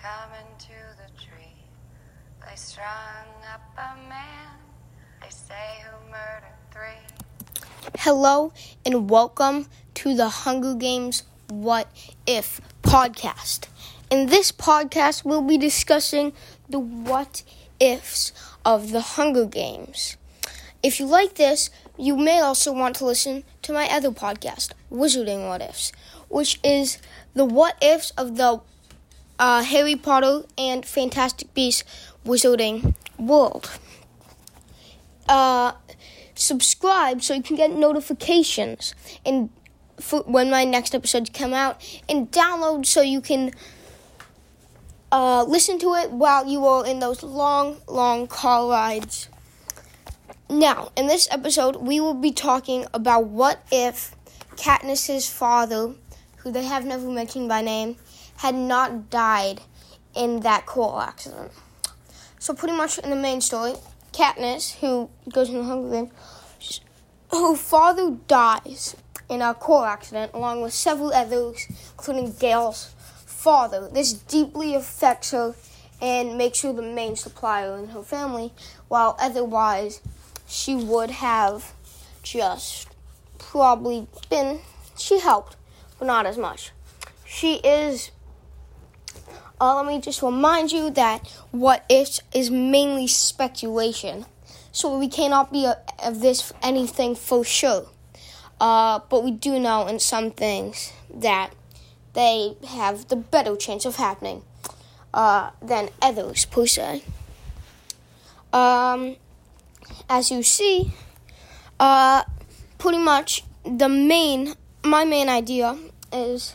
coming to the tree. They strung up a man. They say who murdered three. Hello and welcome to the Hunger Games What If podcast. In this podcast, we'll be discussing the what ifs of the Hunger Games. If you like this, you may also want to listen to my other podcast, Wizarding What Ifs, which is the what ifs of the uh, Harry Potter and Fantastic Beasts Wizarding World. Uh, subscribe so you can get notifications and when my next episodes come out, and download so you can uh, listen to it while you are in those long, long car rides. Now, in this episode, we will be talking about what if Katniss's father, who they have never mentioned by name, had not died in that coal accident. So pretty much in the main story, Katniss, who goes in the Hunger Games, her father dies in a coal accident along with several others, including Gale's father. This deeply affects her and makes her the main supplier in her family, while otherwise she would have just probably been, she helped, but not as much. She is uh, let me just remind you that what if is mainly speculation, so we cannot be of this anything for sure. Uh, but we do know in some things that they have the better chance of happening uh, than others per se. Um, as you see, uh, pretty much the main my main idea is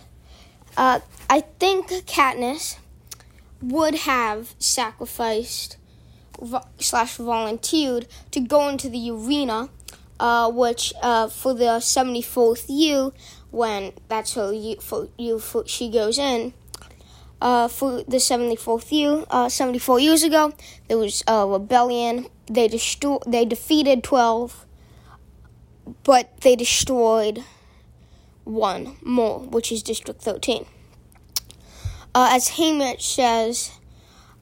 uh, I think Katniss would have sacrificed slash volunteered to go into the arena, uh, which uh, for the 74th year, when that's her year, for, year for, she goes in, uh, for the 74th year, uh, 74 years ago, there was a rebellion. They destroyed, they defeated 12, but they destroyed one more, which is District 13 uh, as Haymitch says,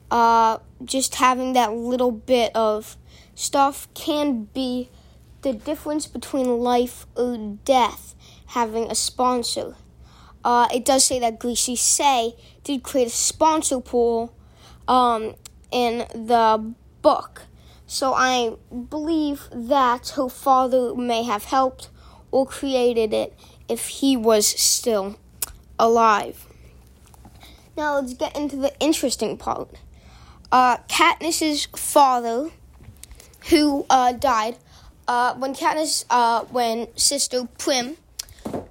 uh, just having that little bit of stuff can be the difference between life or death having a sponsor. Uh, it does say that Greasy Sae did create a sponsor pool um, in the book. So I believe that her father may have helped or created it if he was still alive. Now let's get into the interesting part. Uh, Katniss's father, who uh, died uh, when Katniss, uh, when Sister Prim,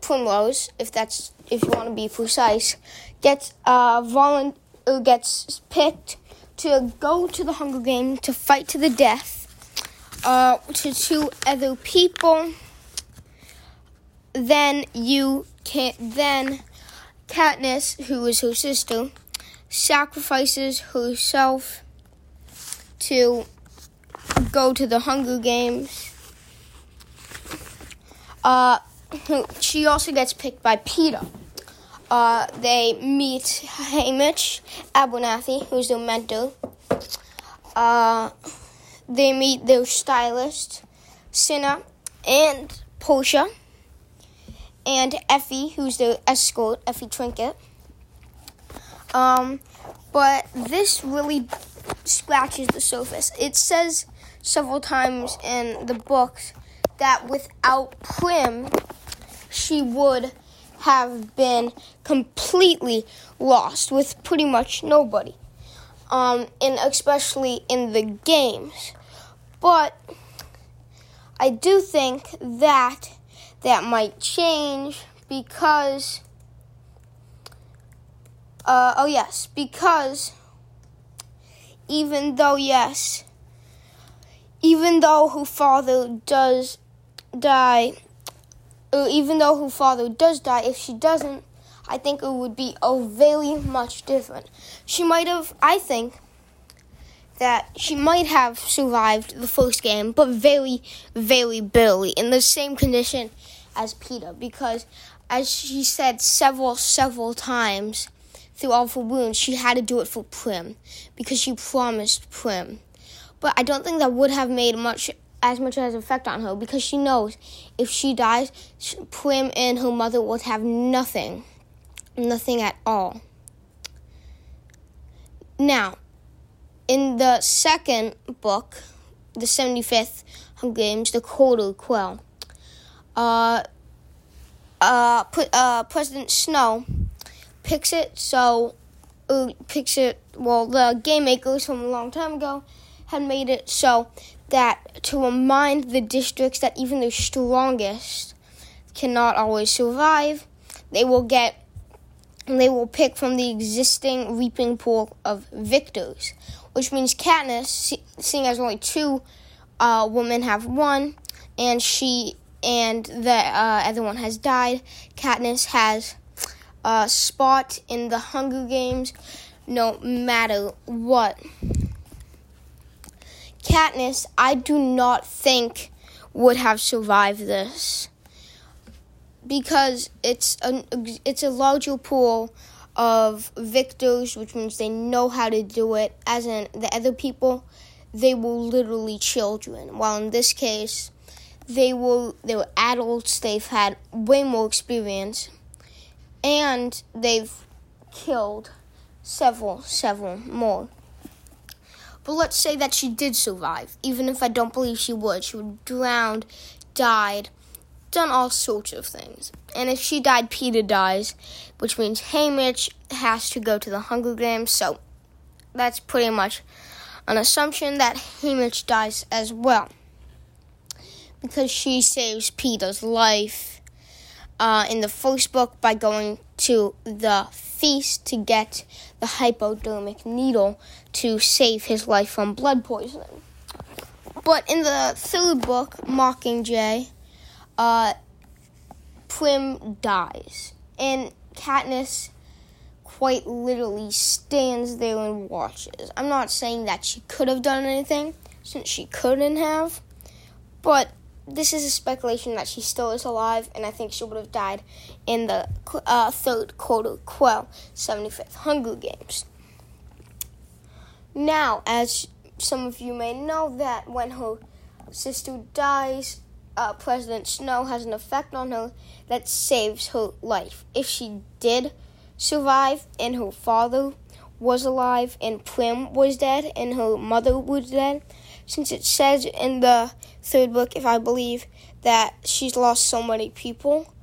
Primrose, if that's if you want to be precise, gets uh, volun- gets picked to go to the Hunger Games to fight to the death uh, to two other people. Then you can then Katniss, who is her sister, sacrifices herself to go to the Hunger Games. Uh, she also gets picked by Peeta. Uh, they meet Haymitch Abernathy, who's their mentor. Uh, they meet their stylist, Cinna, and Portia and Effie, who's the escort, Effie Trinket. Um, but this really scratches the surface. It says several times in the books that without Prim, she would have been completely lost with pretty much nobody. Um, and especially in the games. But I do think that that might change because uh, oh yes because even though yes even though her father does die or even though her father does die if she doesn't i think it would be a very much different. She might have i think that she might have survived the first game, but very, very barely in the same condition as Peeta because, as she said several, several times through all of her wounds, she had to do it for Prim because she promised Prim. But I don't think that would have made much as much as effect on her because she knows if she dies, Prim and her mother would have nothing, nothing at all. Now, in the second book, the 75th Hunger Games, The Quarter Quell, uh, uh, put, uh, President Snow picks it so, uh, picks it, well, the game makers from a long time ago had made it so that to remind the districts that even the strongest cannot always survive, they will get they will pick from the existing reaping pool of victors, which means Katniss, seeing as only two uh, women have won, and she and the uh, other one has died, Katniss has a spot in the Hunger Games, no matter what. Katniss, I do not think would have survived this because it's a it's a larger pool of victors, which means they know how to do it. As in the other people, they were literally children. While in this case, they were they were adults. They've had way more experience, and they've killed several several more. But let's say that she did survive, even if I don't believe she would. She would drowned, died, done all sorts of things. And if she died, Peeta dies, which means Haymitch has to go to the Hunger Games. So that's pretty much an assumption that Haymitch dies as well. Because she saves Peeta's life uh, in the first book by going to the feast to get the hypodermic needle to save his life from blood poisoning. But in the third book, Mockingjay, uh, Prim dies, and Katniss quite literally stands there and watches. I'm not saying that she could have done anything, since she couldn't have, but this is a speculation that she still is alive, and I think she would have died in the uh, third quarter quell 75th Hunger Games. Now, as some of you may know, that when her sister dies, uh, President Snow has an effect on her that saves her life. If she did survive and her father was alive and Prim was dead and her mother was dead, since it says in the third book, if I believe, that she's lost so many people,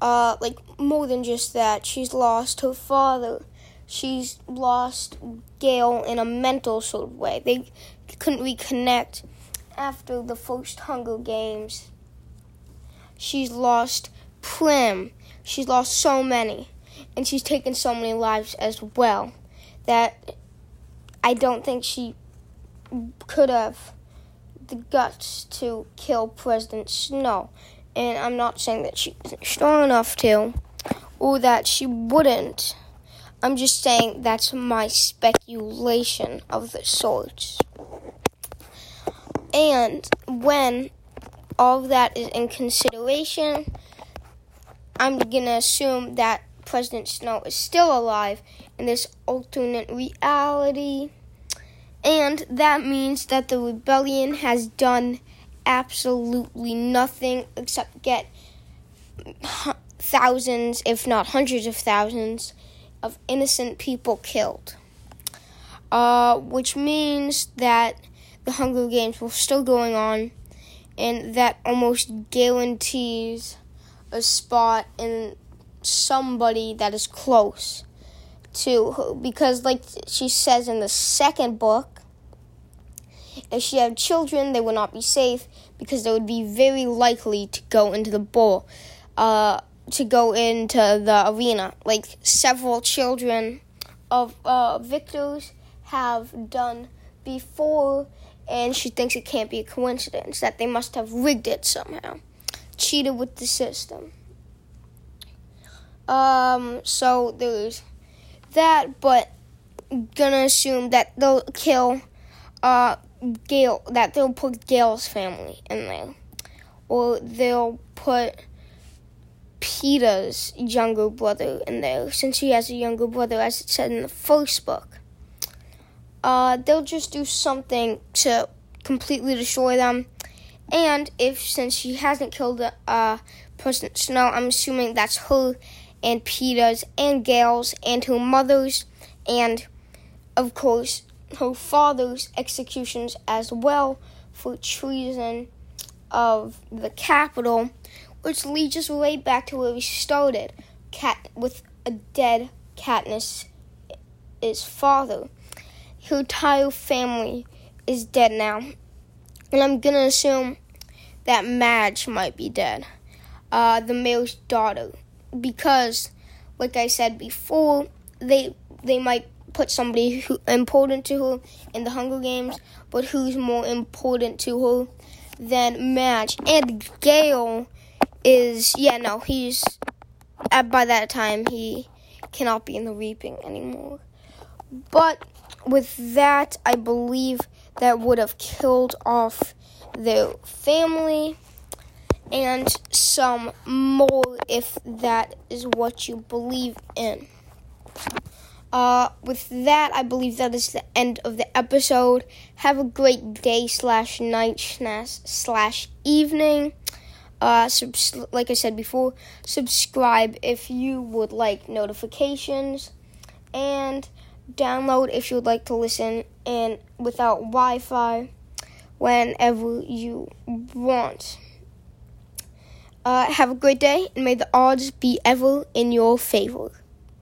uh, like more than just that, she's lost her father. She's lost Gale in a mental sort of way. They couldn't reconnect after the first Hunger Games. She's lost Prim. She's lost so many. And she's taken so many lives as well that I don't think she could have the guts to kill President Snow. And I'm not saying that she isn't strong enough to, or that she wouldn't. I'm just saying that's my speculation of the sorts. And when all of that is in consideration, I'm gonna assume that President Snow is still alive in this alternate reality. And that means that the rebellion has done absolutely nothing except get thousands, if not hundreds of thousands, of innocent people killed. Uh, which means that the Hunger Games were still going on, and that almost guarantees a spot in somebody that is close to. Because, like she says in the second book, if she had children, they would not be safe because they would be very likely to go into the bowl, uh, to go into the arena. Like several children of uh, victors have done before, and she thinks it can't be a coincidence that they must have rigged it somehow, cheated with the system. Um, so there's that, but gonna assume that they'll kill uh Gale that they'll put Gale's family in there. Or they'll put Peeta's younger brother in there, since he has a younger brother, as it said in the first book. Uh, they'll just do something to completely destroy them. And if, since she hasn't killed uh, President Snow, I'm assuming that's her and Peeta's and Gale's and her mother's and, of course, her father's executions as well for treason of the Capitol, which leads us right back to where we started, Cat with a dead Katniss, his father. Her entire family is dead now, and I'm gonna assume that Madge might be dead, uh, the mayor's daughter, because, like I said before, they they might put somebody who important to her in the Hunger Games, but who's more important to her than Madge. And Gale is yeah no he's by that time he cannot be in the reaping anymore. But with that, I believe that would have killed off their family and some more if that is what you believe in. Uh, with that, I believe that is the end of the episode. Have a great day slash night slash evening. Uh, subs- like I said before, subscribe if you would like notifications, and download if you would like to listen and without Wi-Fi whenever you want. Uh, have a great day, and may the odds be ever in your favor.